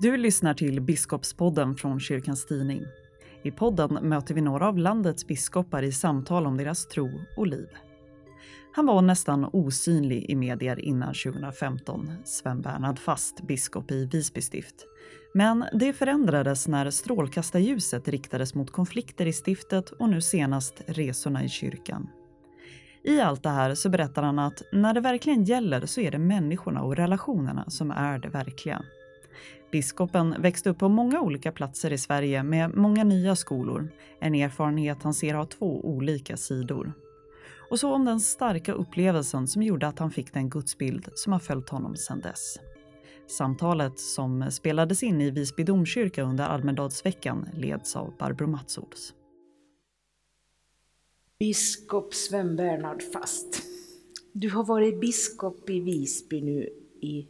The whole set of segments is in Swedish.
Du lyssnar till Biskopspodden från Kyrkans Tidning. I podden möter vi några av landets biskopar i samtal om deras tro och liv. Han var nästan osynlig i medier innan 2015, Sven Bernhard Fast, biskop i Visby stift. Men det förändrades när strålkastarljuset riktades mot konflikter i stiftet och nu senast resorna i kyrkan. I allt det här så berättar han att när det verkligen gäller så är det människorna och relationerna som är det verkliga. Biskopen växte upp på många olika platser i Sverige med många nya skolor, en erfarenhet han ser har två olika sidor. Och så om den starka upplevelsen som gjorde att han fick den gudsbild som har följt honom sedan dess. Samtalet som spelades in i Visby domkyrka under Almedalsveckan leds av Barbro Matsols. Biskop Sven Bernhard Fast. Du har varit biskop i Visby nu i,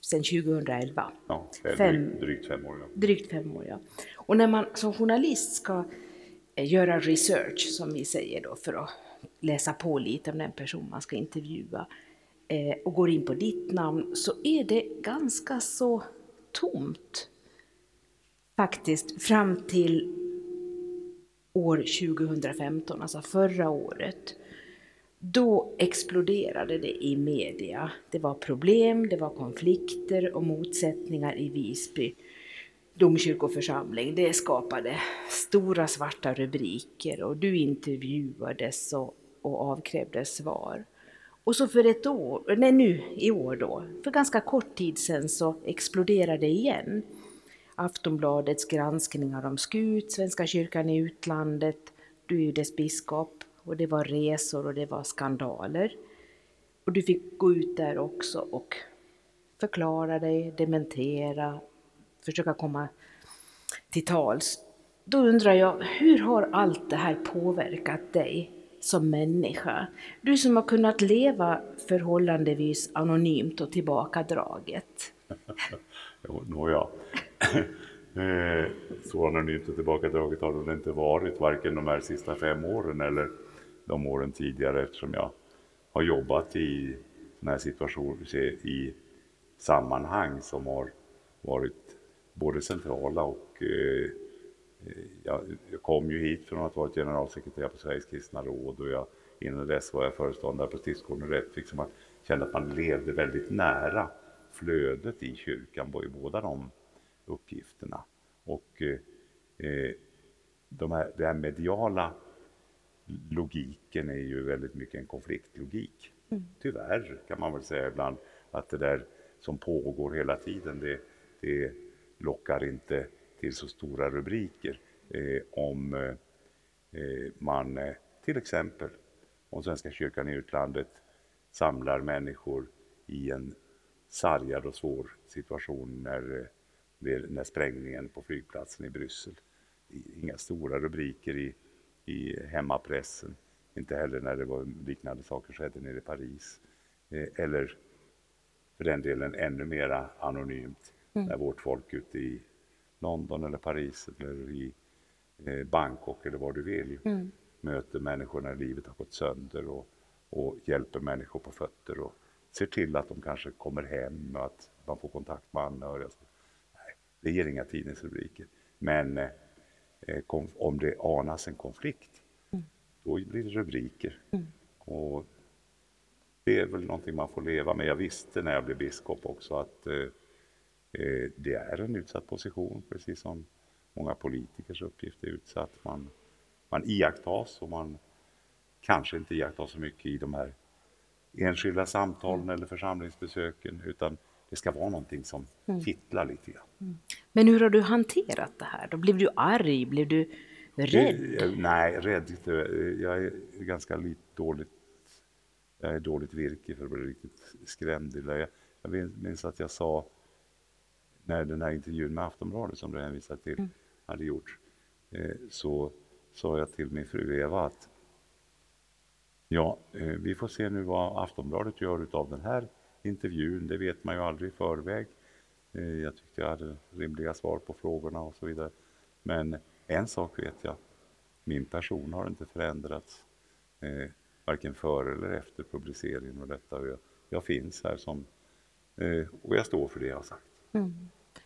sedan 2011. Ja, det är Fem- drygt, drygt fem år. Ja. Drygt fem år, ja. Och när man som journalist ska eh, göra research, som vi säger då, för att läsa på lite om den person man ska intervjua eh, och går in på ditt namn, så är det ganska så tomt faktiskt fram till år 2015, alltså förra året. Då exploderade det i media. Det var problem, det var konflikter och motsättningar i Visby domkyrkoförsamling. Det skapade stora svarta rubriker och du intervjuades och, och avkrävdes svar. Och så för ett år, nej nu i år då, för ganska kort tid sedan så exploderade det igen. Aftonbladets granskningar om SKUT, Svenska kyrkan i utlandet, du är ju dess biskop och det var resor och det var skandaler. Och du fick gå ut där också och förklara dig, dementera, försöka komma till tals. Då undrar jag, hur har allt det här påverkat dig som människa? Du som har kunnat leva förhållandevis anonymt och tillbakadraget. Jo, Nåja. Eh, så anonymt och tillbakadraget har det inte varit, varken de här sista fem åren eller de åren tidigare eftersom jag har jobbat i sådana här situationer, i sammanhang som har varit både centrala och eh, eh jag, jag kom ju hit från att ha varit generalsekreterare på Sveriges kristna råd och jag, innan dess var jag föreståndare på Stiftsgården Rättvik. liksom att kände att man levde väldigt nära flödet i kyrkan i båda de uppgifterna. Och eh, eh, de här, den här mediala logiken är ju väldigt mycket en konfliktlogik. Tyvärr kan man väl säga ibland att det där som pågår hela tiden det, det lockar inte till så stora rubriker. Eh, om eh, eh, man eh, till exempel om Svenska kyrkan i utlandet samlar människor i en sargad och svår situation när, det- när sprängningen på flygplatsen i Bryssel. Inga stora rubriker i, i hemmapressen, inte heller när det var liknande saker skedde nere i Paris. Eh, eller för den delen ännu mera anonymt när vårt folk ute i London eller Paris eller i eh, Bangkok eller var du vill möter människor när livet har gått sönder och, och hjälper människor på fötter och ser till att de kanske kommer hem och att man får kontakt med anhöriga. Det ger inga tidningsrubriker. Men eh, eh, om det anas en konflikt, då blir det rubriker. Och det är väl någonting man får leva med. Jag visste när jag blev biskop också att eh, eh, det är en utsatt position, precis som många politikers uppgift är utsatt. Man, man iakttas och man kanske inte iakttas så mycket i de här enskilda samtalen eller församlingsbesöken, utan det ska vara någonting som kittlar lite grann. Men hur har du hanterat det här? Då blev du arg? Blev du rädd? Det- eh, Nej, rädd inte. Eh, Jag är ganska lite dåligt, jag är dåligt virke för att bli riktigt skrämd. Jag, jag minns- att jag sa, när den här intervjun med Aftonbladet som du hänvisade till hade gjorts, eh, så sa jag till min fru Eva att ja, eh, vi får se nu vad Aftonbladet gör utav den här intervjun. Det vet man ju aldrig i förväg. Eh, Jag tyckte jag hade rimliga svar på frågorna och så vidare. Men en sak vet jag. Min person har inte förändrats. Eh, varken före eller efter publiceringen av detta. Jag, jag finns här som, eh, och jag står för det jag har sagt.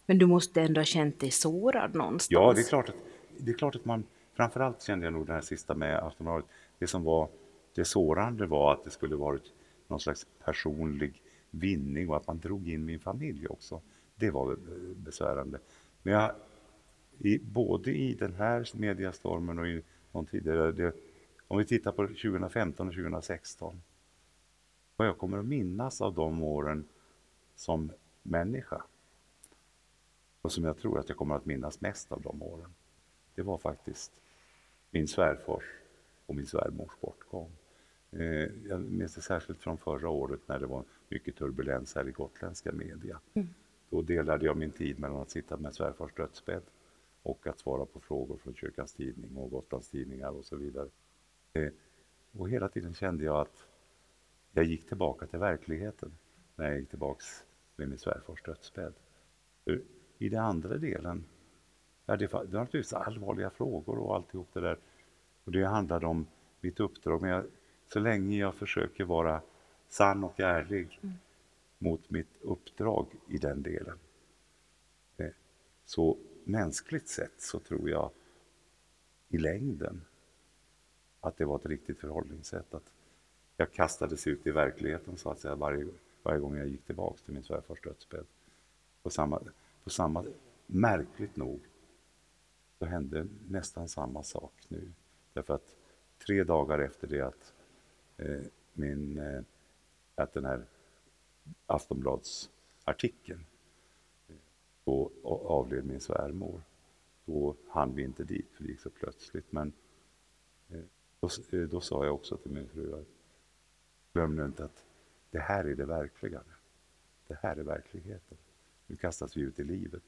Men du måste ändå ha känt dig sårad någonstans? Ja, det är klart att, det är klart att man, framförallt kände jag nog det här sista med Aftonbladet, det som var det sårande var att det skulle varit någon slags personlig vinning och att man drog in min familj också. Det var eh, besvärande. Men jag, i, både i den här mediastormen och i någon tidigare, det, om vi tittar på 2015 och 2016, vad jag kommer att minnas av de åren som människa och som jag tror att jag kommer att minnas mest av de åren, det var faktiskt min svärfars och min svärmors bortgång. Eh, jag minns det särskilt från förra året när det var mycket turbulens här i gotländska media. Mm. Då delade jag min tid mellan att sitta med svärfars dödsbädd och att svara på frågor från Kyrkans Tidning och Gotlands Tidningar och så vidare. Eh, och hela tiden kände jag att jag gick tillbaka till verkligheten när jag gick tillbaks med min svärfars dödsbädd. I den andra delen, ja, det var naturligtvis allvarliga frågor och alltihop det där. Och det handlade om mitt uppdrag. Men jag, så länge jag försöker vara sann och ärlig mm. mot mitt uppdrag i den delen. Eh, så mänskligt sett så tror jag i längden att det var ett riktigt förhållningssätt. Att jag kastades ut i verkligheten så att säga varje, varje gång jag gick tillbaks till min svärfars dödsbädd. På samma, på samma, märkligt nog så hände nästan samma sak nu. Därför att tre dagar efter det att Eh, min, eh, att den här Aftonbladsartikeln eh, då avled min svärmor. Då hann vi inte dit för det gick så plötsligt. Men eh, då, då sa jag också till min fru att glöm nu inte att det här är det verkliga. Det här är verkligheten. Nu kastas vi ut i livet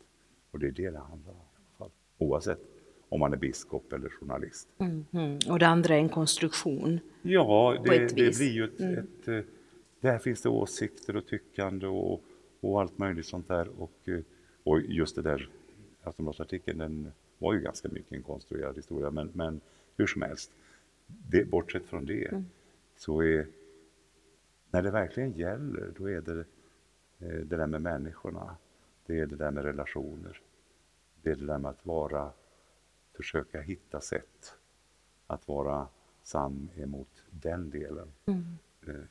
och det är det det handlar om. I alla fall. Oavsett om man är biskop eller journalist. Mm, mm. Och det andra är en konstruktion? Ja, det, det blir ju ett, mm. ett, eh, Där finns det åsikter och tyckande och, och allt möjligt sånt där. Och, eh, och just det där Aftonbladsartikeln, den var ju ganska mycket en konstruerad historia. Men, men hur som helst, det, bortsett från det, mm. så är när det verkligen gäller, då är det eh, det där med människorna. Det är det där med relationer. Det är det där med att vara försöka hitta sätt att vara sann emot den delen. Mm. Eh,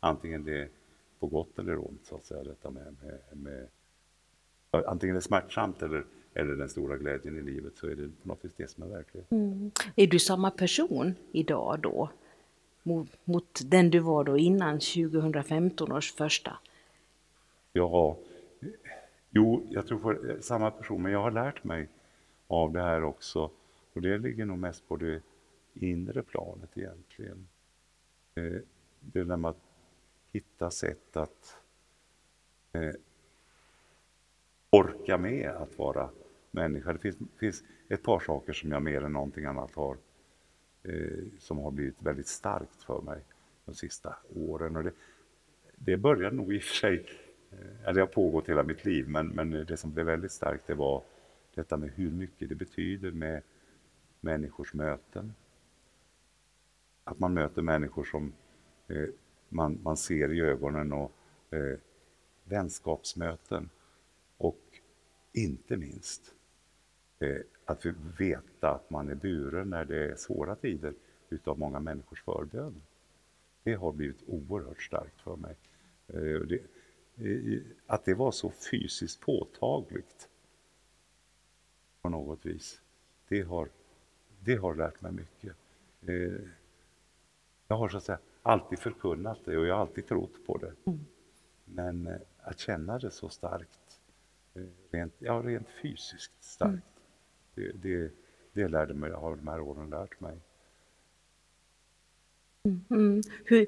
antingen det är på gott eller ont, så att säga, detta med, med, med antingen det är smärtsamt eller, eller den stora glädjen i livet så är det på något vis det som är verklighet. Mm. Är du samma person idag då? Mot, mot den du var då innan 2015 års första? Ja, jo, jag tror för, samma person, men jag har lärt mig av det här också. Och det ligger nog mest på det inre planet egentligen. Eh, det där med att hitta sätt att eh, orka med att vara människa. Det finns, finns, ett par saker som jag mer än någonting annat har eh, som har blivit väldigt starkt för mig de sista åren. Och det, det började nog i och för sig, eh, det har pågått hela mitt liv, men, men det som blev väldigt starkt det var detta med hur mycket det betyder med människors möten. Att man möter människor som eh, man, man ser i ögonen och eh, vänskapsmöten. Och inte minst eh, att veta att man är buren när det är svåra tider utav många människors förbön. Det har blivit oerhört starkt för mig. Eh, det, eh, att det var så fysiskt påtagligt på något vis. Det har, det har lärt mig mycket. Eh, jag har så att säga alltid förkunnat det och jag har alltid trott på det. Mm. Men eh, att känna det så starkt, eh, rent, ja, rent fysiskt starkt, mm. det, det, det lärde mig, har de här åren lärt mig. Mm. mm. Hur,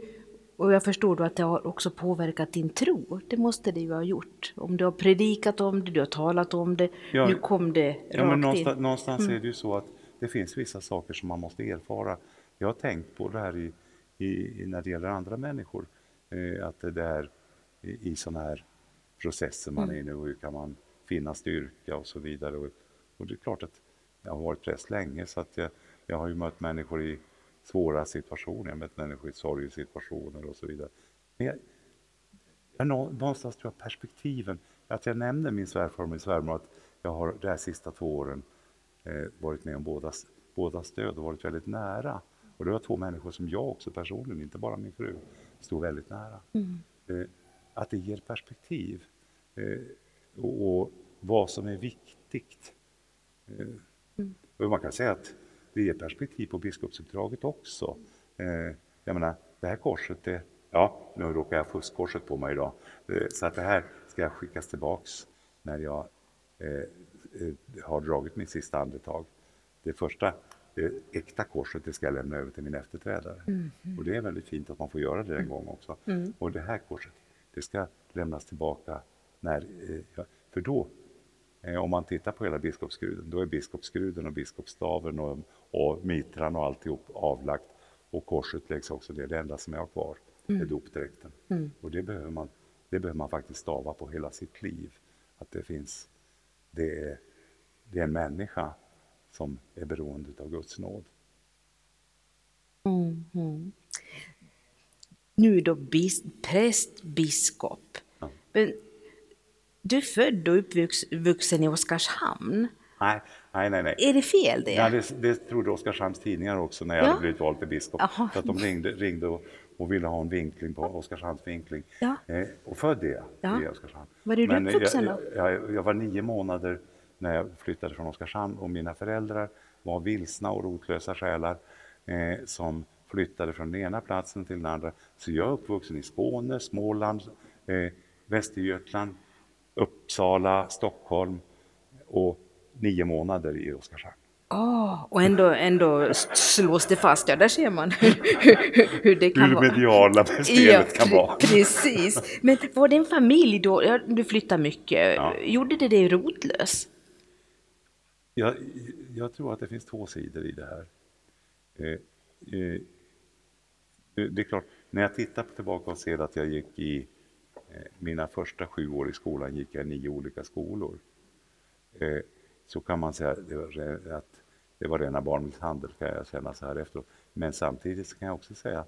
och jag förstår då att det har också påverkat din tro. Det måste det ju ha gjort. Om du har predikat om det, du har talat om det, ja, nu kom det rakt ja, men någonstans, in. Någonstans mm. är det ju så att det finns vissa saker som man måste erfara. Jag har tänkt på det här i, i, när det gäller andra människor. Eh, att det är i, i sådana här processer man mm. är nu och hur kan man finna styrka och så vidare. Och, och, det är klart att jag har varit präst länge så att jag, jag har ju mött människor i svåra situationer, jag har mött människor i sorgesituationer och så vidare. Men jag, Ja, någonstans tror jag perspektiven, att jag nämnde min svärfar och min svärmor, att jag har de här sista två åren eh, varit med om bådas, bådas död och varit väldigt nära. Och det var två människor som jag också personligen, inte bara min fru, stod väldigt nära. Mm. Eh, att det ger perspektiv. Eh, och, och, vad som är viktigt. Eh, mm. Och man kan säga att det ger perspektiv på biskopsuppdraget också. Eh, jag menar, det här korset, det, ja, nu råkar jag fuskkorset på mig idag, eh, så att det här ska skickas tillbaks när jag eh, eh, har dragit mitt sista andetag. Det första det äkta korset det ska jag lämna över till min efterträdare. Mm. Och det är väldigt fint att man får göra det en gång också. Mm. Och det här korset, det ska lämnas tillbaka när, eh, för då, eh, om man tittar på hela biskopsgruden, då är biskopsgruden och biskopsstaven och, och mitran och alltihop avlagt och korset läggs också ner. Det enda som jag har kvar mm. är dopdräkten. Mm. Och det behöver, man, det behöver man faktiskt stava på hela sitt liv. Att det finns, det är, det är en människa som är beroende av Guds nåd. Mm, mm. Nu då bis, präst, biskop. Ja. Men du är född och uppvuxen i Oskarshamn. Nej, nej, nej. nej. Är det fel det? Ja, det, det trodde Oskarshamns tidningar också när jag ja. hade blivit vald till biskop. För att de ringde, ringde och, och, ville ha en vinkling på Oskarshamns vinkling. Ja. Eh, och född är jag ja. i Oskarshamn. Var är du uppvuxen då? Jag, jag, jag, var nio månader när jag flyttade från Oskarshamn och mina föräldrar var vilsna och rotlösa själar eh, som flyttade från den ena platsen till den andra. Så jag är uppvuxen i Skåne, Småland, eh, Västergötland, Uppsala, Stockholm och nio månader i Oskarshamn. Oh, och ändå, ändå slås det fast, ja där ser man hur, hur det kan hur vara. Hur mediala spelet ja, kan vara. Precis. Men var det en familj då, du flyttade mycket, ja. gjorde det dig rotlös? Jag, jag tror att det finns två sidor i det här. Eh, eh, det är klart, när jag tittar tillbaka och ser att jag gick i mina första sju år i skolan gick jag i nio olika skolor. Eh, så kan man säga att det var rena barnmisshandel kan jag känna så här efteråt. Men samtidigt kan jag också säga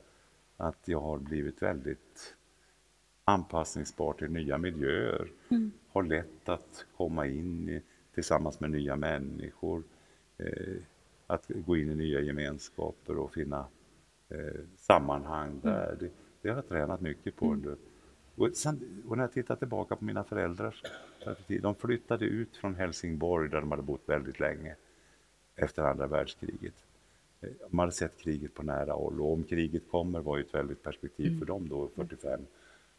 att jag har blivit väldigt anpassningsbar till nya miljöer. Mm. Har lätt att komma in i, tillsammans med nya människor. Eh, att gå in i nya gemenskaper och finna eh, sammanhang mm. där. Mm. Det, det, har jag tränat mycket på mm. under och, sen, och när jag tittar tillbaka på mina föräldrars perspektiv, de flyttade ut från Helsingborg där de hade bott väldigt länge efter andra världskriget. Eh, de hade sett kriget på nära håll och om kriget kommer var ju ett väldigt perspektiv mm. för dem då, 45.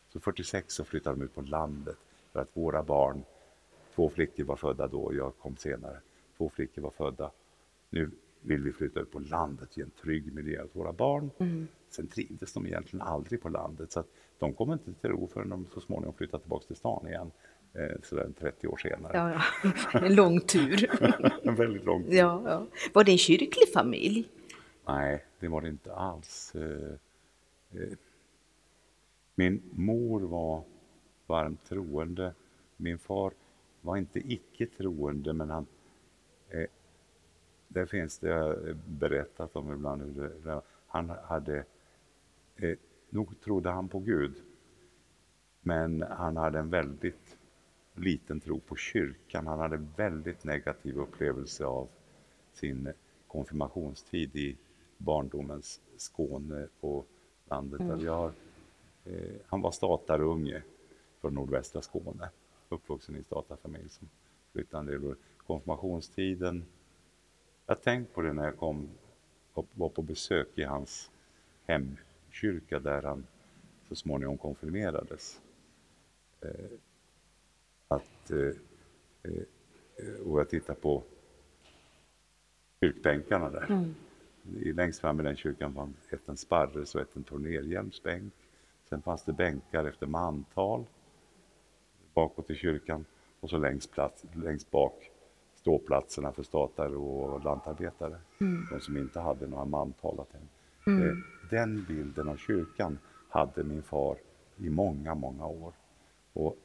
Så 46 så flyttade de ut på landet för att våra barn, två flickor var födda då och jag kom senare, två flickor var födda. Nu vill vi flytta ut på landet i en trygg miljö åt våra barn. Mm. Sen trivdes de egentligen aldrig på landet så att de kom inte till ro förrän de så småningom flyttade tillbaka till stan igen. Eh, sådär 30 år senare. Ja, ja. En lång tur. en väldigt lång tur. Ja, ja. Var det en kyrklig familj? Nej, det var det inte alls. Eh, eh, min mor var varmt troende. Min far var inte icke troende, men han det finns det berättat om ibland. Han hade, eh, nog trodde han på Gud, men han hade en väldigt liten tro på kyrkan. Han hade väldigt negativ upplevelse av sin konfirmationstid i barndomens Skåne på landet. Mm. Jag, eh, han var statarunge från nordvästra Skåne, uppvuxen i statarfamilj som flyttade en del. Konfirmationstiden jag tänkte på det när jag kom och var på besök i hans hemkyrka där han så småningom konfirmerades. Eh, att, eh, eh, och jag tittar på kyrkbänkarna där. Mm. Längst fram i den kyrkan fanns ett en sparres och ett en tornerhjälmsbänk. Sen fanns det bänkar efter mantal bakåt i kyrkan och så längst, plats, längst bak ståplatserna för statare och lantarbetare. Mm. De som inte hade några mantal att mm. Den bilden av kyrkan hade min far i många, många år. Och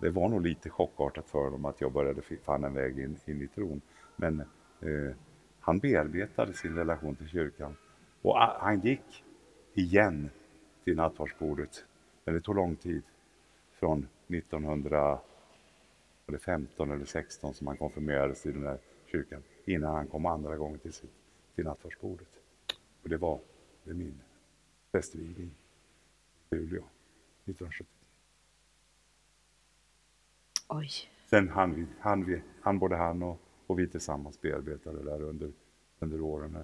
det var nog lite chockartat för honom att jag började fann en väg in, in i tron. Men eh, han bearbetade sin relation till kyrkan. Och han gick igen till nattvardsbordet. Men det tog lång tid. från 1915 eller 16 som han konfirmerades i den här kyrkan innan han kom andra gången till, sitt, till nattvardsbordet. Och det var det min prästvigning i Luleå 1970. Oj. Sen han, vi, han, vi, han, både han och, och vi tillsammans bearbetade det där under, under åren.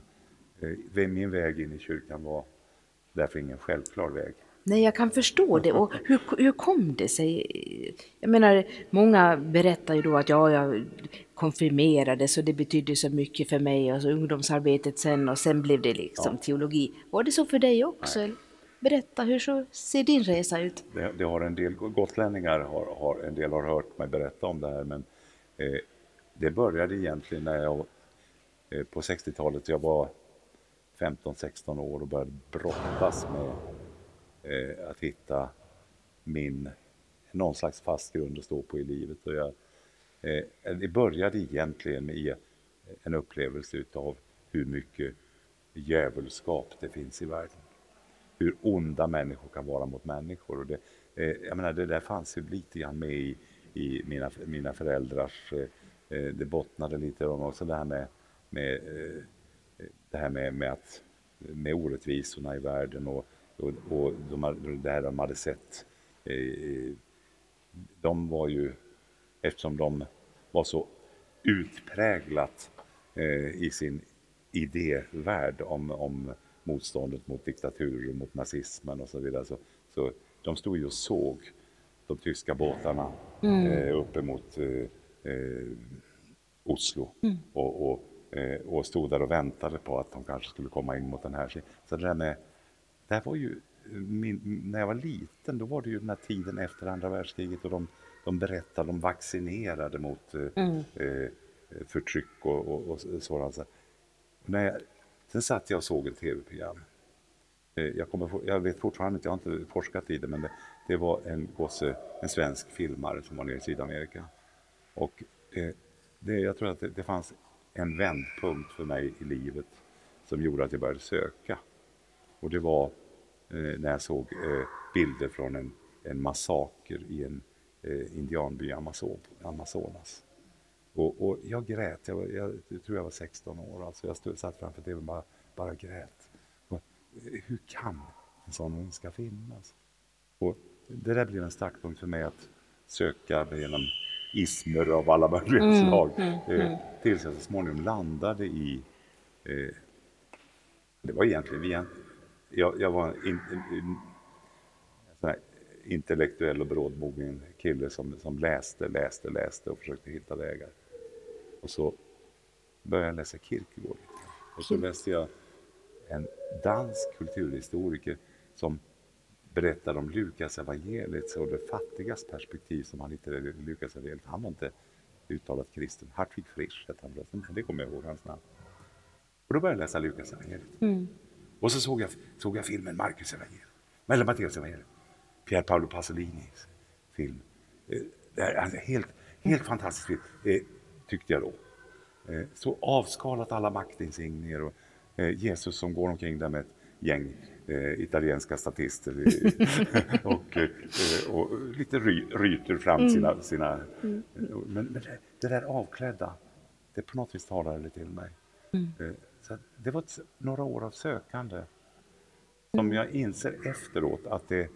Eh, min väg in i kyrkan var därför ingen självklar väg. Nej, jag kan förstå det. Och hur, hur kom det sig? Jag menar, många berättar ju då att ja, jag konfirmerades och det betydde så mycket för mig och så ungdomsarbetet sen och sen blev det liksom ja. teologi. Var det så för dig också? Nej. Berätta, hur så ser din resa ut? Det, det, har en del gotlänningar, har, har, en del har hört mig berätta om det här, men eh, det började egentligen när jag eh, på 60-talet, jag var 15-16 år och började brottas med eh, att hitta min, någon slags fast grund att stå på i livet. Och jag, eh, det började egentligen med en upplevelse utav hur mycket djävulskap det finns i världen. Hur onda människor kan vara mot människor. Och det, eh, jag menar, det där fanns ju lite grann med i, i mina, mina föräldrars, eh, eh det bottnade lite om också det här med, med eh, det här med, med, att, med orättvisorna i världen och och, och de, det här de hade sett, eh, de var ju, eftersom de var så utpräglat eh, i sin idévärld om, om motståndet mot diktatur och mot nazismen och så vidare. Så, så de stod ju och såg de tyska båtarna mm. eh, uppe mot eh, eh Oslo mm. och, och, eh, och stod där och väntade på att de kanske skulle komma in mot den här. Så det där med det här var ju, min, när jag var liten, då var det ju den här tiden efter andra världskriget och de, de berättade, de vaccinerade mot eh, mm. eh, förtryck och, och, och sådant. när jag, sen satt jag och såg ett tv-program. Eh, jag, kommer, jag vet fortfarande inte, jag har inte forskat i det, men det, det var en gosse, en svensk filmare som var nere i Sydamerika. Och eh, det, jag tror att det, det fanns en vändpunkt för mig i livet som gjorde att jag började söka. Och det var när jag såg eh, bilder från en, en massaker i en eh, indianby i Amazonas. Och, och, jag grät, jag, jag, jag, tror jag var 16 år, alltså jag stod, satt framför tvn och bara, bara grät. Och, eh, hur kan en sån ondska finnas? Och det där blev en startpunkt för mig att söka genom ismer av alla möjliga mm, slag. Mm, mm, mm. Tills jag så småningom landade i eh, det var egentligen jag, jag var en, en, en intellektuell och brådmogen kille som, som läste, läste, läste och försökte hitta vägar. Och så började jag läsa Kierkegaard. Och så läste jag en dansk kulturhistoriker som berättade om Lukas evangeliet och det fattigas perspektiv som han hittade i Lukas evangeliet. Han var inte uttalat kristen. Hartwig Frisch hette han förresten, det kommer jag ihåg hans namn. Och då började jag läsa Lukas evangeliet. Mm. Och så såg jag, såg jag filmen Marcus evangelium, eller Matteus evangelium. Pier Paolo Pasolinis film. Eh, det är alltså helt, helt fantastisk film, eh, tyckte jag då. Eh, så avskalat alla maktinsignier och Jesus som går omkring där med ett gäng italienska statister och, och, lite ry, ryter fram mm. sina... sina mm. Men, men det, det, där avklädda, det på något vis talade till mig. Mm. Så det var ett, några år av sökande som jag inser efteråt att det,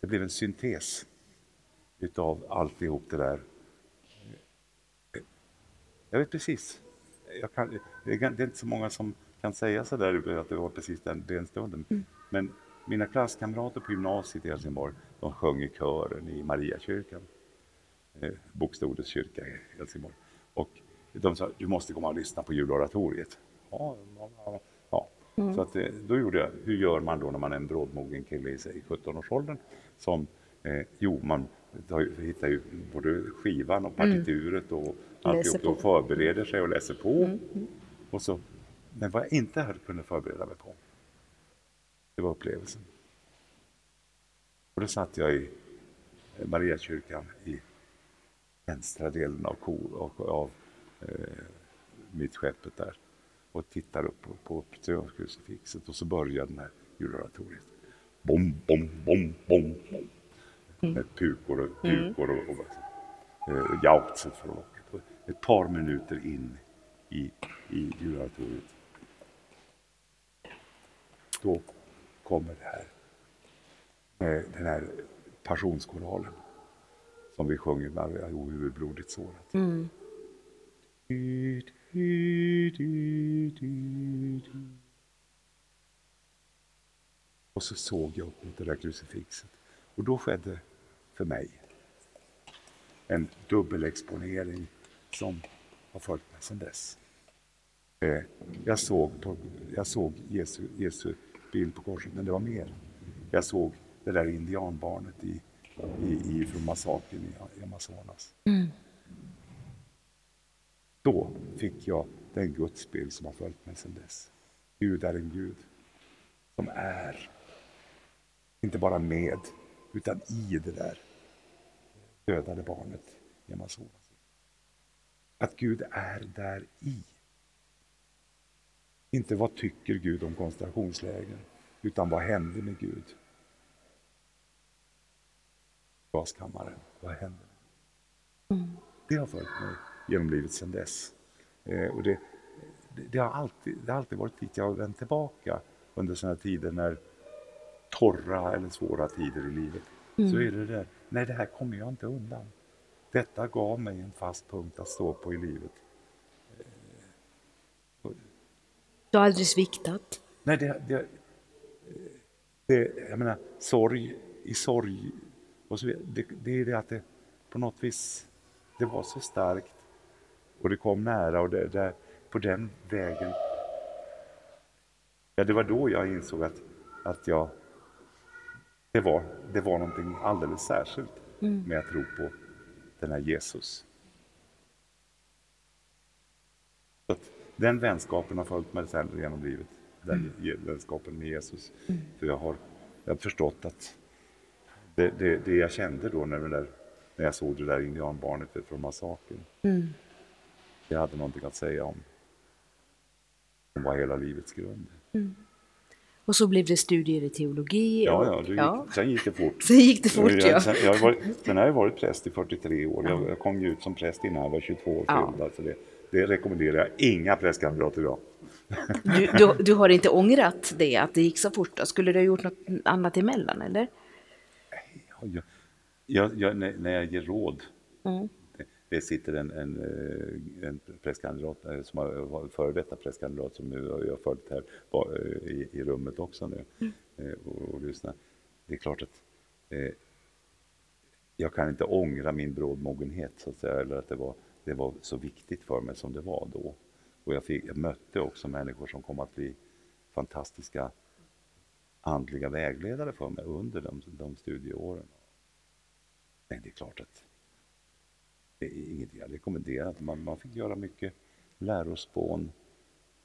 det blev en syntes utav alltihop det där. Jag vet precis. Jag kan, det är inte så många som kan säga så där att det var precis den, den stunden. Mm. Men mina klasskamrater på gymnasiet i Helsingborg, de sjöng i kören i Mariakyrkan, eh, Bokstordets kyrka i Helsingborg. Och de sa, du måste komma och lyssna på juloratoriet. Ja, ja. Mm. Så att, eh, då gjorde jag, hur gör man då när man är en brådmogen kille i, i 17-årsåldern? Som, eh, jo, man tar, hittar ju både skivan och partituret och alltihop och förbereder sig och läser på. Mm. mm. Och så, men vad jag inte hade kunnat förbereda mig på, det var upplevelsen. Och då satt jag i Mariakyrkan i vänstra delen av, kor, av, av eh, mittskeppet där och tittar upp på, på triumfkrucifixet och så börjar den här juloratoriet. Bom, bom, bom, bom, bom. med pukor och, pukor och, och eh, jautset för locket. Och ett par minuter in i, i djuratoriet. Då kommer det här med den här passionskoralen som vi sjunger när jag ohuvudblodigt sårat. Mm. Och så såg jag upp mot det där krucifixet. Och då skedde för mig en dubbelexponering som har följt mig sedan dess. Eh, jag såg, på, jag såg Jesu, Jesu bild på korset, men det var mer. Jag såg det där indianbarnet i, i, i, från massakern i, i Amazonas. Mm. Då fick jag den gudsbild som har följt mig sedan dess. Gud är en Gud som är, inte bara med, utan i det där dödade barnet i Amazonas. Att Gud är där i. Inte vad tycker Gud om koncentrationslägren, utan vad hände med Gud? Gaskammaren, vad hände? Det har följt mig genom livet sedan dess. Eh, och det, det, har alltid, det har alltid varit dit jag har vänt tillbaka under sådana tider när torra eller svåra tider i livet. Så är det där, nej det här kommer jag inte undan. Detta gav mig en fast punkt att stå på i livet. Du har aldrig sviktat? Nej, det, det, det, jag menar, sorg i sorg och så vidare, det, det är det att det på något vis, det var så starkt och det kom nära och det, det, på den vägen, ja det var då jag insåg att, att jag, det var, det var någonting alldeles särskilt med att tro på den här Jesus. Så att den vänskapen har följt mig sen genom livet. Den ge- vänskapen med Jesus. För jag har, jag har förstått att det, det, det jag kände då när, där, när jag såg det där indianbarnet från massakern. Det hade någonting att säga om. Som var hela livets grund. Och så blev det studier i teologi. Ja, och, ja, gick, sen gick det fort. Sen gick det fort, jag, ja. sen, jag har varit, sen har jag varit präst i 43 år. Jag, jag kom ju ut som präst innan jag var 22 år Ja. fylld. Alltså det, det rekommenderar jag inga prästkandidater idag. Du, du, du har inte ångrat det, att det gick så fort? Skulle du ha gjort något annat emellan, eller? Ja, Jag, jag, jag, när, när jag ger råd, Mm. Det, sitter en, en, eh, en prästkandidat, eh, som har före detta prästkandidat som nu har jag följt här eh, i, i rummet också nu eh, och, och lyssnar. Det är klart att eh, jag kan inte ångra min brådmogenhet så att säga, eller att det var, det var så viktigt för mig som det var då. Och jag, fick, jag mötte också människor som kom att bli fantastiska andliga vägledare för mig under de, de studieåren. Nej, det är klart att det är inget jag rekommenderar. Man, man fick göra mycket lärospån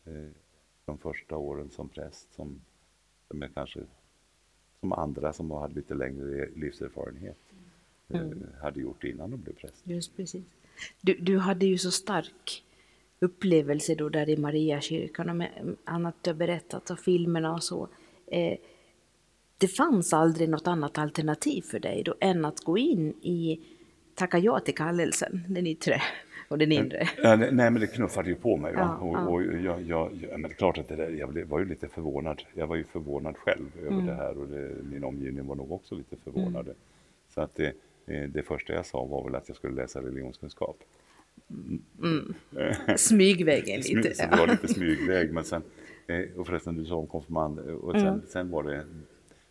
eh, de första åren som präst som, som jag kanske som andra som hade lite längre livserfarenhet eh, hade gjort innan de blev präst. Just precis. Du, du hade ju så stark upplevelse då där i Mariakyrkan och med annat du har berättat och filmerna och så. Eh, det fanns aldrig något annat alternativ för dig då än att gå in i tacka ja till kallelsen, den yttre och den inre. Ja, nej, men det knuffade ju på mig. Ja, och, ja. och jag, jag, jag, men det är klart att det där, jag var ju lite förvånad. Jag var ju förvånad själv över Mm. det här och det, min omgivning var nog också lite förvånade. Så att det, eh, det första jag sa var väl att jag skulle läsa religionskunskap. Smygvägen Smy, lite. så det var lite smygväg. Men sen, eh, och förresten, du sa om konfirmand. Och sen, Mm. sen var det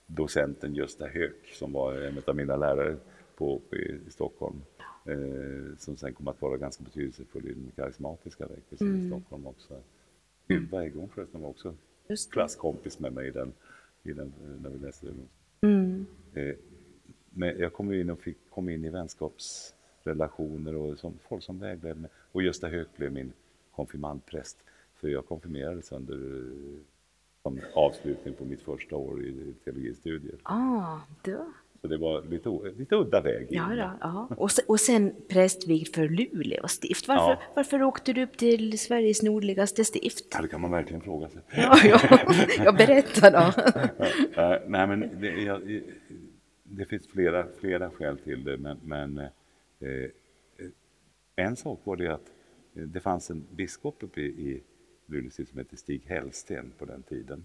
docenten Gösta Höök som var en av mina lärare på, på, i Stockholm. Eh, som sen kom att vara ganska betydelsefull i den karismatiska väckelsen Mm. i Stockholm också. Ylva Eggblom förresten var också klasskompis med mig i den, i den, eh, när vi läste religion. Mm. Eh, men jag kom in och fick kom in i vänskapsrelationer och som, folk som vägledde mig. Och Gösta Höök blev min konfirmandpräst. För jag konfirmerades under eh, som avslutning på mitt första år i teologistudier. Ah, då. Så det var lite, lite udda väg. Ja, då, ja. Och, se, och sen prästvigd för Luleå stift. Varför, Ja. varför åkte du upp till Sveriges nordligaste stift? Ja, det kan man verkligen fråga sig. Ja, ja. jag berättar då. Eh, nej, men det, jag, det finns flera, flera skäl till det, men, men eh, en sak var det att det fanns en biskop uppe i, i Luleå som hette Stig Hellsten på den tiden.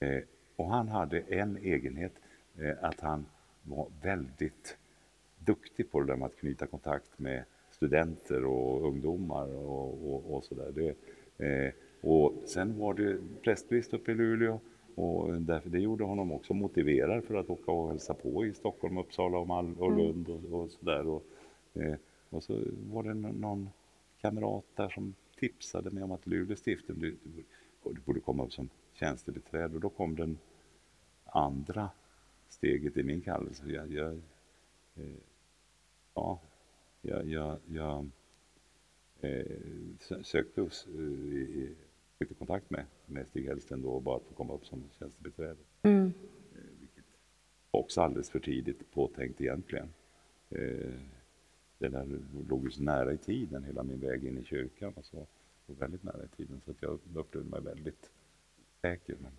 Eh, och han hade en egenhet, eh, att han var väldigt duktig på det där med att knyta kontakt med studenter och ungdomar och, och, och sådär. Eh, och sen var det prästbrist uppe i Luleå och därför det gjorde honom också motiverad för att åka och hälsa på i Stockholm, Uppsala och, Malmö och mm. Lund och, och sådär. Och, eh, och så var det någon kamrat där som tipsade mig om att Luleå stift du, du borde komma upp som tjänstebiträde och då kom den andra steget i min kallelse. Jag, jag eh, ja, jag, jag, jag eh, sökte hos, eh, fick kontakt med, med Stig Hellsten då bara att få komma upp som tjänstebiträde. Mm. Eh, vilket också alldeles för tidigt påtänkt egentligen. Eh, det där låg ju så nära i tiden, hela min väg in i kyrkan och så. Och väldigt nära i tiden så att jag upplevde mig väldigt säker. Men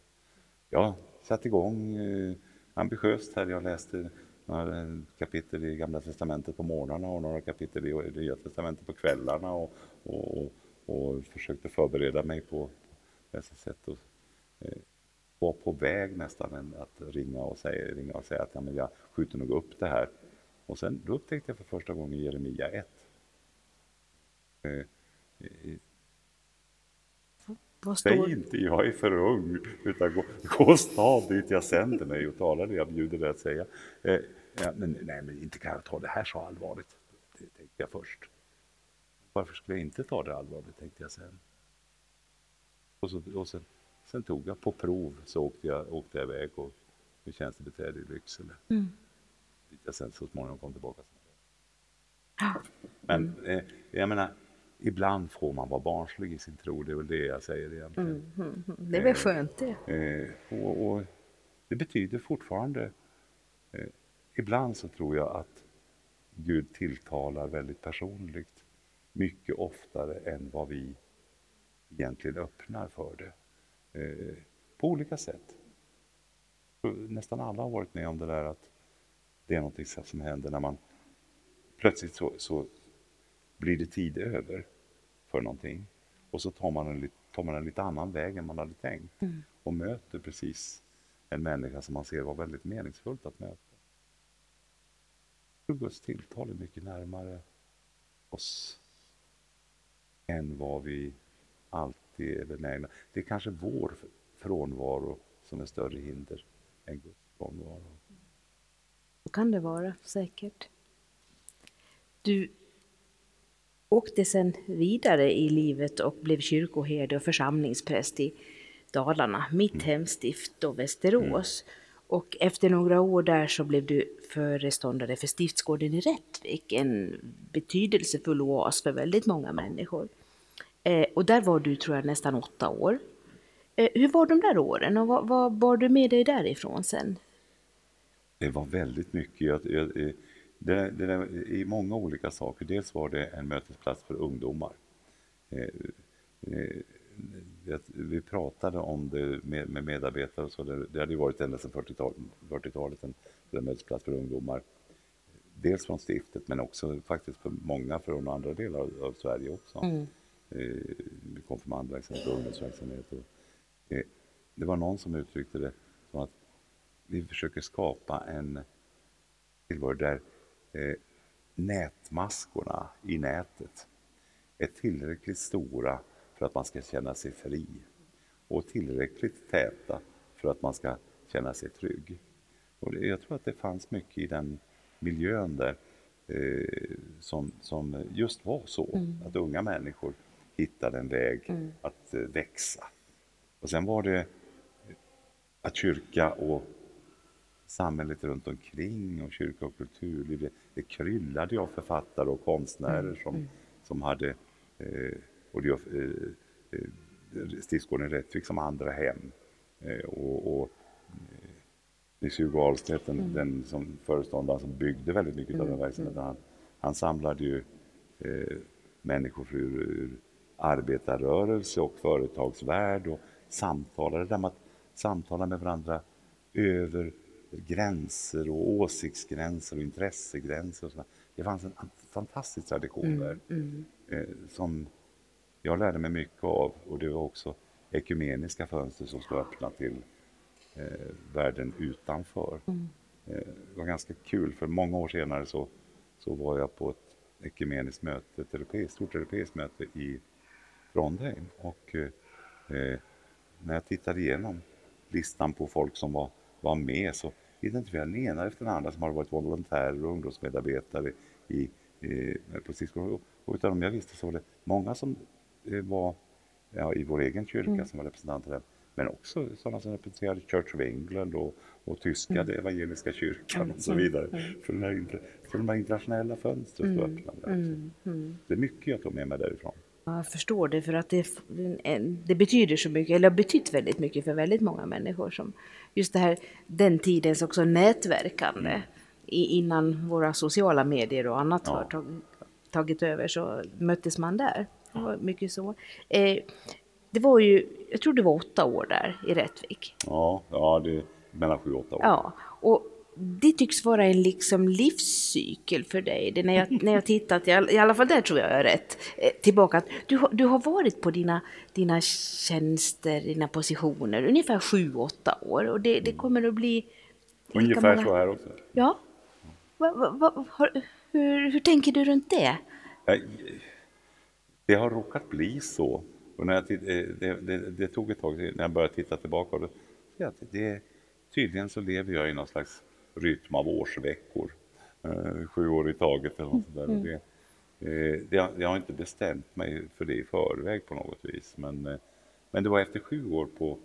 jag satte igång eh, ambitiöst här. Jag läste några eh, kapitel i Gamla Testamentet på morgnarna och några kapitel i Nya Testamentet på kvällarna och, och, och, och försökte förbereda mig på dessa sätt. Och, eh, var på väg nästan att ringa och säga, ringa och säga att ja, men jag skjuter nog upp det här. Och sen då upptäckte jag för första gången Jeremia 1. Eh, Säg inte jag är för ung, utan gå, gå stad dit jag sänder mig och tala det jag bjuder dig att säga. Eh, ja, men, nej, men inte kan jag ta det här så allvarligt, det tänkte jag först. Varför skulle jag inte ta det allvarligt, tänkte jag sen. Och, så, och sen, sen tog jag på prov, så åkte jag, åkte jag iväg och blev tjänstebiträde i Lycksele. Mm. Dit jag sen så småningom kom tillbaka. Men eh, jag menar, ibland får man vara barnslig i sin tro, det är väl det jag säger egentligen. Mm, mm, mm. Det är väl eh, skönt det. Eh, och, och, det betyder fortfarande, eh, ibland så tror jag att Gud tilltalar väldigt personligt, mycket oftare än vad vi egentligen öppnar för det. Eh, på olika sätt. Nästan alla har varit med om det där att det är någonting som händer när man plötsligt så, så blir det tid över för någonting. Och så tar man en, tar man en lite annan väg än man hade tänkt mm. och möter precis en människa som man ser var väldigt meningsfullt att möta. Guds tilltal är mycket närmare oss än vad vi alltid är benägna. Det är kanske vår frånvaro som är större hinder än Guds frånvaro. Så kan det vara, säkert. Du åkte sen vidare i livet och blev kyrkoherde och församlingspräst i Dalarna, mitt mm. hemstift och Västerås. Mm. Och efter några år där så blev du föreståndare för stiftsgården i Rättvik, en betydelsefull oas för väldigt många människor. Eh, och där var du, tror jag, nästan åtta år. Eh, hur var de där åren och vad, vad bar du med dig därifrån sen? Det var väldigt mycket. Jag, jag, det, det där, I många olika saker. Dels var det en mötesplats för ungdomar. Eh, eh, vi pratade om det med, med medarbetare och så. Det, det hade ju varit ända sedan 40-talet 40 en, en mötesplats för ungdomar. Dels från stiftet men också faktiskt för många från andra delar av, av Sverige också. Mm. Eh, konfirmandverksamhet och ungdomsverksamhet. Och, eh, det var någon som uttryckte det som att vi försöker skapa en tillvaro där eh, nätmaskorna i nätet är tillräckligt stora för att man ska känna sig fri och tillräckligt täta för att man ska känna sig trygg. Och jag tror att det fanns mycket i den miljön där eh, som, som just var så, mm. att unga människor hittade en väg mm. att eh, växa. Och sen var det att kyrka och samhället runt omkring och kyrka och kulturliv. Det, det kryllade av författare och konstnärer mm. som, mm. som hade eh, och det, eh, eh, Stiftsgården Rättvik som andra hem. Eh, och, och eh, Nils-Hugo Ahlstedt, den, mm. den som föreståndaren som byggde väldigt mycket av den mm, verksamheten, mm. han, han samlade ju eh, människor ur, ur arbetarrörelse och företagsvärld och samtalade där med att samtala med varandra över gränser och åsiktsgränser och intressegränser. Och sådär. Det fanns en fantastisk tradition Mm, där mm, eh, som jag lärde mig mycket av och det var också ekumeniska fönster som skulle öppna till eh, världen utanför. mm. Eh, det var ganska kul för många år senare så, så var jag på ett ekumeniskt möte, ett europeiskt, stort europeiskt möte i Trondheim och eh, eh, när jag tittade igenom listan på folk som var, var med så identifierade jag den ena efter den andra som hade varit volontärer och ungdomsmedarbetare i, i, på Cisco. Och, utav dem jag visste så var det många som eh, var ja, i vår egen kyrka Mm. som var representanter där. Men också sådana som representerade Church of England och, och tyska Mm. evangeliska kyrkan Mm, och så vidare. mm. För, den här, för de här internationella fönstren stod Mm, öppna där. mm, mm. Det är mycket jag tog med mig därifrån. Ja, Jag förstår det, för att det, det betyder så mycket, eller har betytt väldigt mycket för väldigt många människor. Som just det här, den tidens också nätverkande. I, innan våra sociala medier och annat Ja. har tag, tagit över så möttes man där. Det var mycket så. Eh, det var ju, jag tror det var åtta år där i Rättvik. Ja, ja det mellan sju och åtta år. Ja, och det tycks vara en liksom livscykel för dig. Det när, jag, när jag tittat, i all- i alla fall där tror jag jag är rätt, eh, tillbaka. att Du, du har varit på dina, dina tjänster, dina positioner, ungefär sju, åtta år. Och det, det kommer att bli... Ungefär många- så här också. Ja. Va, va, va, hur, hur tänker du runt det? Det har råkat bli så. Och när jag titt, eh, det, det, det tog ett tag när jag började titta tillbaka. Och det, det, tydligen så lever jag i någon slags rytm av årsveckor. Eh, sju år i taget eller något sånt där. Och det, eh, det, jag har inte bestämt mig för det i förväg på något vis. Men, eh, men det var efter sju år på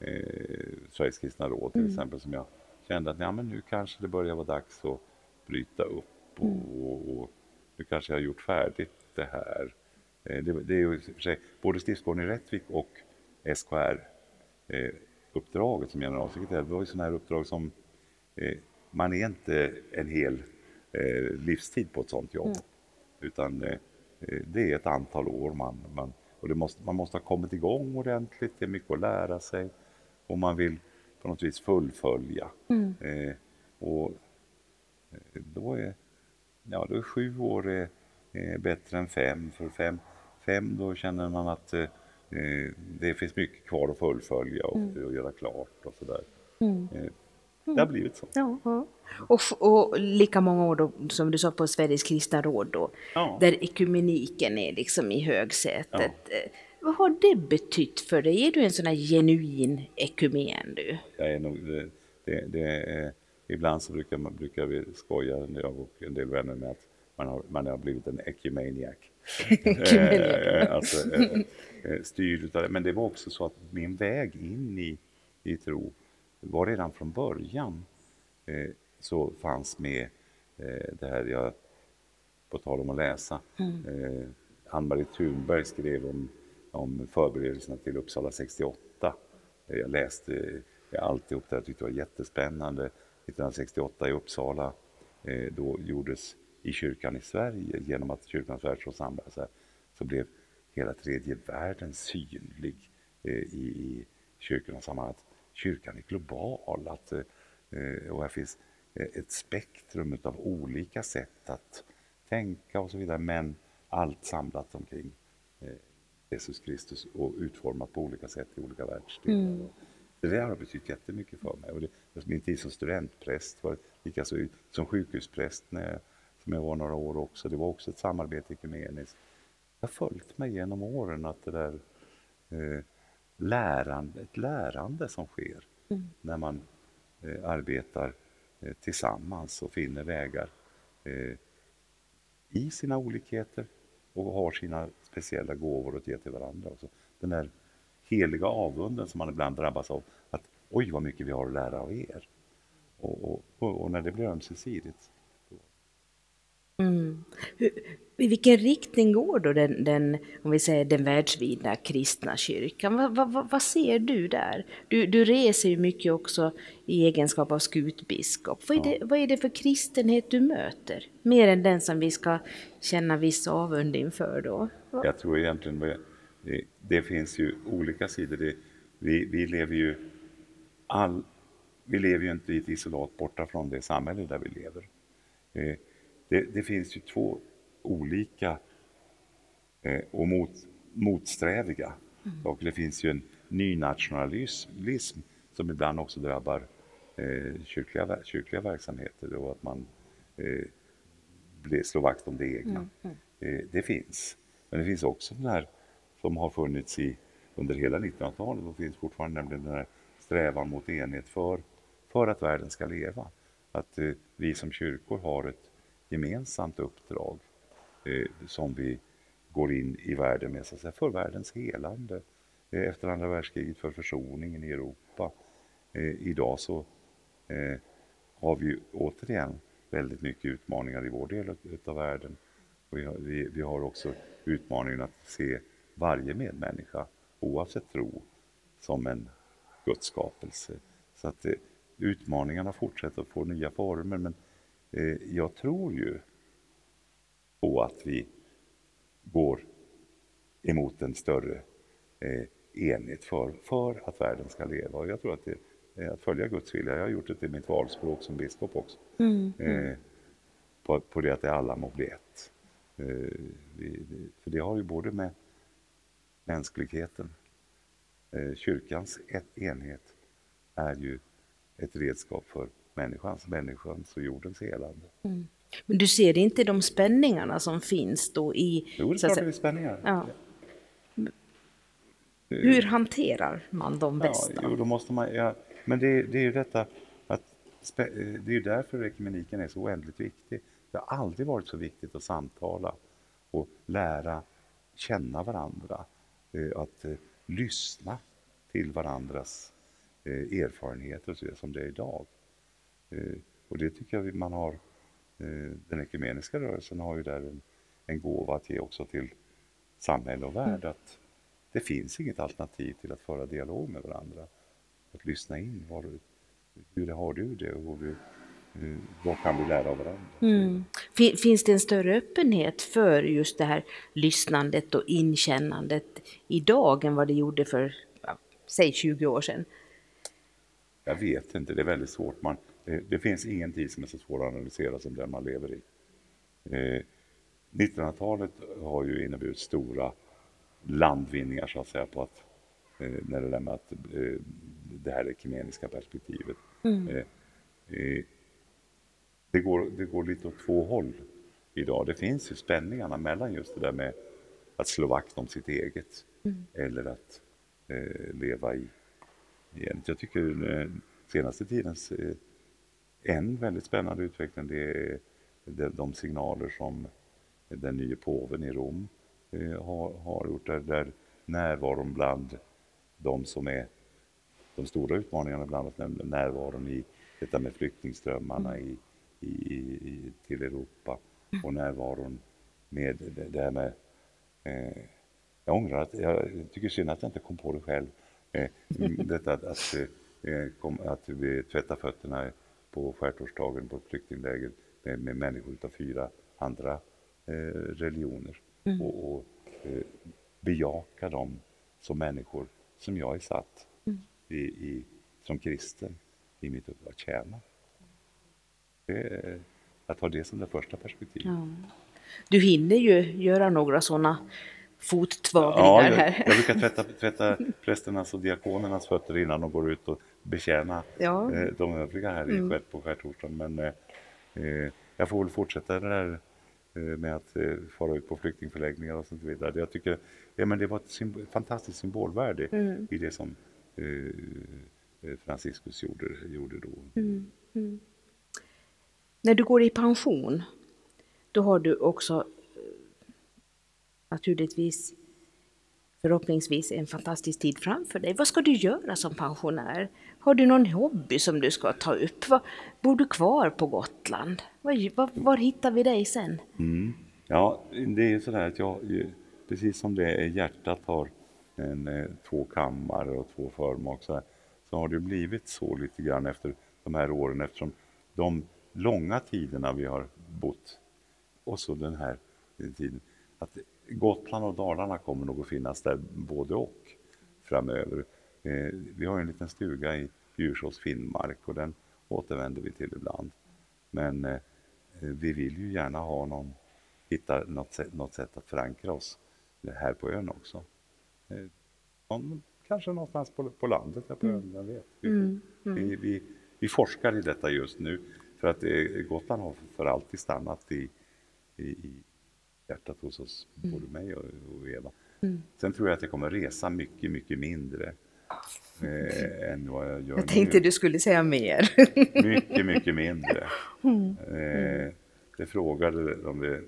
eh, Sveriges kristna råd till exempel som jag kände att ja, men nu kanske det börjar vara dags att bryta upp och, och, och nu kanske jag har gjort färdigt det här. Eh, det, det är ju för sig både Stiftsgården i Rättvik och SKR eh, uppdraget som generalsekreterare, det var ju sådana här uppdrag som man är inte en hel eh, livstid på ett sådant jobb. Utan eh, eh, det är ett antal år man, man och det måste, man måste ha kommit igång ordentligt, det är mycket att lära sig. Och man vill på något vis fullfölja. Eh, och eh, då är, ja, då är sju år eh, eh, bättre än fem, för fem, fem då känner man att eh, eh, det finns mycket kvar att fullfölja och, och göra klart och sådär. Eh, det har blivit så. Ja, ja. Och, och lika många år då, som du sa på Sveriges kristna råd då, Ja. där ekumeniken är liksom i högsätet. Eh, Vad har det betytt för dig? Är du en sån här genuin ekumen du? Jag är nog, det, det, det är, ibland så brukar, man, brukar vi skoja, jag och en del vänner med att man har, man har blivit en ecumaniac. eh, alltså, eh, eh, styrd utav det. Men det var också så att min väg in i, i tro var redan från början eh, så fanns med eh, det här jag, på tal om att läsa, eh, Ann-Marie Thunberg skrev om, om förberedelserna till Uppsala 68. Eh, Jag läste eh, alltihop det, jag tyckte det var jättespännande. 1968 i Uppsala, eh, då gjordes i kyrkan i Sverige, genom att kyrkans världsråd samlades här, så blev hela tredje världen synlig eh, i, i kyrkornas sammanhang. Kyrkan är global, att, eh, och här finns eh, ett spektrum av olika sätt att tänka och så vidare, men allt samlat omkring eh, Jesus Kristus och utformat på olika sätt i olika världsdelar. Och Det där har betytt jättemycket för mig. Och det, min tid som studentpräst var likaså som sjukhuspräst när jag, som jag var några år också. Det var också ett samarbete ekumeniskt. Det har följt mig genom åren att det där eh, lärande, ett lärande som sker när man eh, arbetar eh, tillsammans och finner vägar eh, i sina olikheter och har sina speciella gåvor att ge till varandra. Och så den där heliga avunden som man ibland drabbas av. Att oj vad mycket vi har att lära av er. Och, och, och, och när det blir ömsesidigt. Mm. Hur, I vilken riktning går då den, den, om vi säger den världsvida kristna kyrkan? Vad, vad, vad, vad ser du där? Du, du reser ju mycket också i egenskap av skutbiskop. Vad är, det, vad är det för kristenhet du möter? Mer än den som vi ska känna viss avund inför då? Vad- Jag tror egentligen det, det, det finns ju olika sidor. Det, vi, vi lever ju all, vi lever ju inte i ett isolat borta från det samhälle där vi lever. Det, det, finns ju två olika eh, och mot, motsträviga mm. saker. Det finns ju en nynationalism som ibland också drabbar eh, kyrkliga, kyrkliga verksamheter och att man eh, slår vakt om det egna. Mm. Mm. Eh, det finns. Men det finns också den här som har funnits i, under hela 1900-talet och finns fortfarande, nämligen den här strävan mot enhet för, för att världen ska leva. Att eh, vi som kyrkor har ett gemensamt uppdrag eh, som vi går in i världen med, så att säga, för världens helande. Eh, efter andra världskriget, för försoningen i Europa. Eh, idag så eh, har vi återigen väldigt mycket utmaningar i vår del av världen. Och vi, har, vi, vi har också utmaningen att se varje medmänniska, oavsett tro, som en Guds skapelse. Så att eh, utmaningarna fortsätter att få nya former, men eh, jag tror ju på att vi går emot en större eh, enhet för, för att världen ska leva. Och jag tror att det är att följa Guds vilja. Jag har gjort det till mitt valspråk som biskop också. Mm. Eh, på, på det att det alla må bli ett. Eh, för det har ju både med mänskligheten, eh, kyrkans enhet är ju ett redskap för människans, människans och jordens helande. Mm. Men du ser inte de spänningarna som finns då i... Jo, det är klart det är spänningar. Ja. Hur hanterar man dem bäst? Ja, jo, då måste man, ja, men det, det är ju detta att det är därför ekumeniken är så oändligt viktig. Det har aldrig varit så viktigt att samtala och lära känna varandra, eh, att eh, lyssna till varandras eh, erfarenheter och så som det är idag. Och det tycker jag man har, den ekumeniska rörelsen har ju där en, en gåva att ge också till samhälle och värld. Mm. Att det finns inget alternativ till att föra dialog med varandra. Att lyssna in. Var, hur har du det? Och hur, vad kan vi lära av varandra? Mm. Finns det en större öppenhet för just det här lyssnandet och inkännandet idag än vad det gjorde för, ja, säg 20 år sedan? Jag vet inte, det är väldigt svårt. Man, det, det finns ingen tid som är så svår att analysera som den man lever i. Eh, 1900-talet har ju inneburit stora landvinningar så att säga på att eh, när det eh, det här ekumeniska perspektivet. Mm. Eh, eh, det, går, det går lite åt två håll idag. Det finns ju spänningarna mellan just det där med att slå vakt om sitt eget mm. eller att eh, leva i, i Jag tycker eh, senaste tidens eh, en väldigt spännande utveckling det är de, signaler som den nya påven i Rom eh, har, har gjort, där, där närvaron bland de som är de stora utmaningarna bland annat närvaron i detta med flyktingströmmarna mm. i, i, i, till Europa och närvaron med det, det här med eh, jag ångrar att, jag tycker synd att jag inte kom på det själv. Eh, detta att, att, eh, kom, att vi tvättar fötterna på skärtorsdagen på ett flyktingläger med, med människor utav fyra andra eh, religioner mm. och, och eh, bejaka dem som människor som jag är satt mm. i, i, som kristen i mitt uppdrag att tjäna. Det, att ha det som det första perspektivet. Ja. Du hinner ju göra några sådana fottvagningar ja, jag, här. Jag brukar tvätta, tvätta prästernas och diakonernas fötter innan de går ut och betjäna ja. eh, de övriga här mm. på skärtorsdagen. Men eh, eh, jag får väl fortsätta det där med att fara ut på flyktingförläggningar och så vidare. Jag tycker ja, men det var ett symbol, fantastiskt symbolvärde mm. i det som eh, Franciscus gjorde, gjorde då. Mm. mm. När du går i pension, då har du också naturligtvis förhoppningsvis en fantastisk tid framför dig. Vad ska du göra som pensionär? Har du någon hobby som du ska ta upp? Var, bor du kvar på Gotland? Var, var, var hittar vi dig sen? Mm. Ja, det är sådär att jag, eh, precis som det är hjärtat har en, eh, två kammare och två förmak så, här, så har det blivit så lite grann efter de här åren eftersom de långa tiderna vi har bott och så den här eh, tiden. Att Gotland och Dalarna kommer nog att finnas där både och framöver. Eh, vi har en liten stuga i Djursås Finnmark och den återvänder vi till ibland. Men eh, vi vill ju gärna ha någon, hitta något sätt, något sätt att förankra oss här på ön också. Eh, någon, kanske någonstans på, på landet här på mm. ön, jag vet. Vi, mm. Mm. Vi, vi, vi, forskar i detta just nu för att eh, Gotland har för alltid stannat i, i, i hjärtat hos oss, mm. både mig och, och Eva. Mm. Sen tror jag att jag kommer resa mycket, mycket mindre eh, än vad jag gör Jag tänkte nu. du skulle säga mer. mycket, mycket mindre. Mm. Eh, det frågade de vid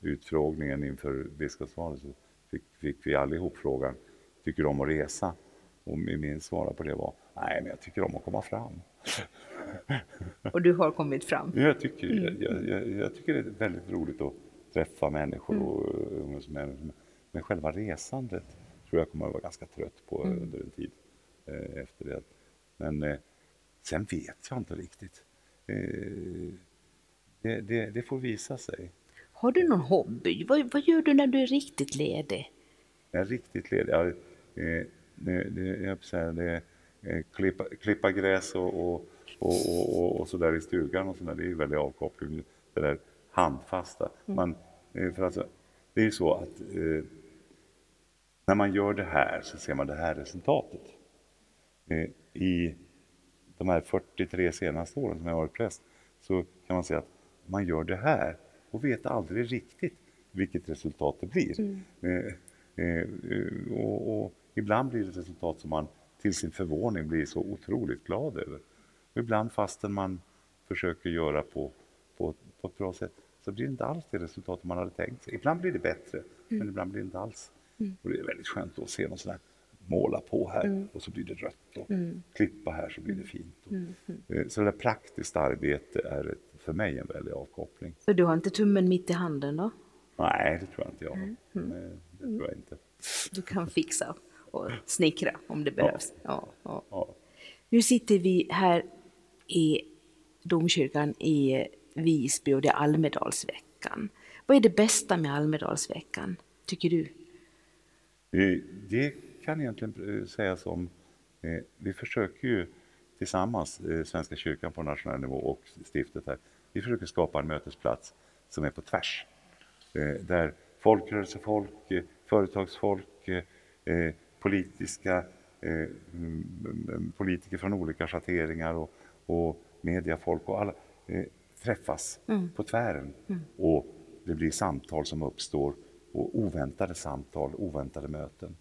utfrågningen inför biskopsvalet, så fick, fick vi allihop frågan, tycker du om att resa? Och min svar på det var, nej men jag tycker om att komma fram. Och du har kommit fram? Jag tycker, mm. jag, jag, jag, tycker det är väldigt roligt att träffa människor mm. och med Men själva resandet tror jag kommer att vara ganska trött på mm. under en tid eh, efter det. Men eh, sen vet jag inte riktigt. Eh, det, det, det, får visa sig. Har du någon hobby? Vad, vad gör du när du är riktigt ledig? Jag är riktigt ledig? Jag, eh, det, det, jag säga, det, eh, klippa, klippa gräs och, och, och, och, och sådär i stugan och sådär, det är väldigt avkoppling. Det där handfasta. Mm. Man, eh, för alltså, det är ju så att när man gör det här så ser man det här resultatet. Eh, I de här 43 senaste åren som jag har varit präst så kan man säga att man gör det här och vet aldrig riktigt vilket resultat det blir. Mm. Eh, eh, och, och, ibland blir det ett resultat som man till sin förvåning blir så otroligt glad över. Och ibland fastän man försöker göra på, på, på ett bra sätt så blir det inte alls det resultat man hade tänkt sig. Ibland blir det bättre, mm. men ibland blir det inte alls. Mm. Och det är väldigt skönt att se någon sån här måla på här mm. och så blir det rött och mm. klippa här så blir det fint. Och, mm. Eh, så det där praktiskt arbete är för mig en väldig avkoppling. Så du har inte tummen mitt i handen då? Nej, det tror jag inte jag har. Nej, det tror jag inte. Du kan fixa och snickra om det behövs. Ja. Ja, ja. Nu sitter vi här i domkyrkan i Visby och det är Almedalsveckan. Vad är det bästa med Almedalsveckan, tycker du? Det kan egentligen eh, sägas om, eh, vi försöker ju tillsammans, eh, Svenska kyrkan på nationell nivå och stiftet här, vi försöker skapa en mötesplats som är på tvärs. Där folkrörelsefolk, företagsfolk, politiska mm, politiker från olika schatteringar och, och mediafolk och alla träffas mm. på tvären. Mm. Och det blir samtal som uppstår och oväntade samtal, oväntade möten.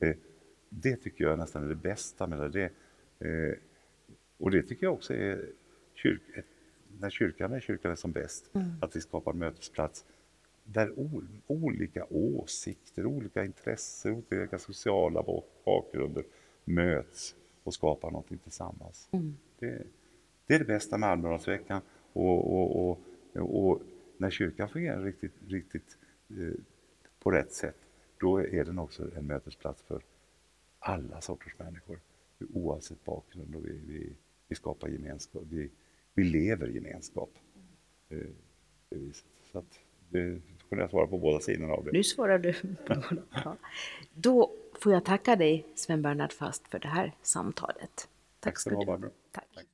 Eh, det tycker jag nästan är det bästa med det. Eh, och det tycker jag också är kyrk, när kyrkan är kyrkan är som bäst, mm. att vi skapar mötesplats där olika åsikter, olika intressen, olika sociala bakgrunder möts och skapar någonting tillsammans. Mm. Det, det, är det bästa med Almedalsveckan och, och, och, och, när kyrkan fungerar riktigt, riktigt eh, på rätt sätt, då är den också en mötesplats för alla sorters människor oavsett bakgrund och vi, vi, vi skapar gemenskap. Vi, vi lever gemenskap. Eh, så att det kunde jag svara på båda sidorna av det. Nu svarar du på båda. Ja. Då får jag tacka dig Sven Bernhard Fast för det här samtalet. Tack, Tack ska du ha Barbro. Tack.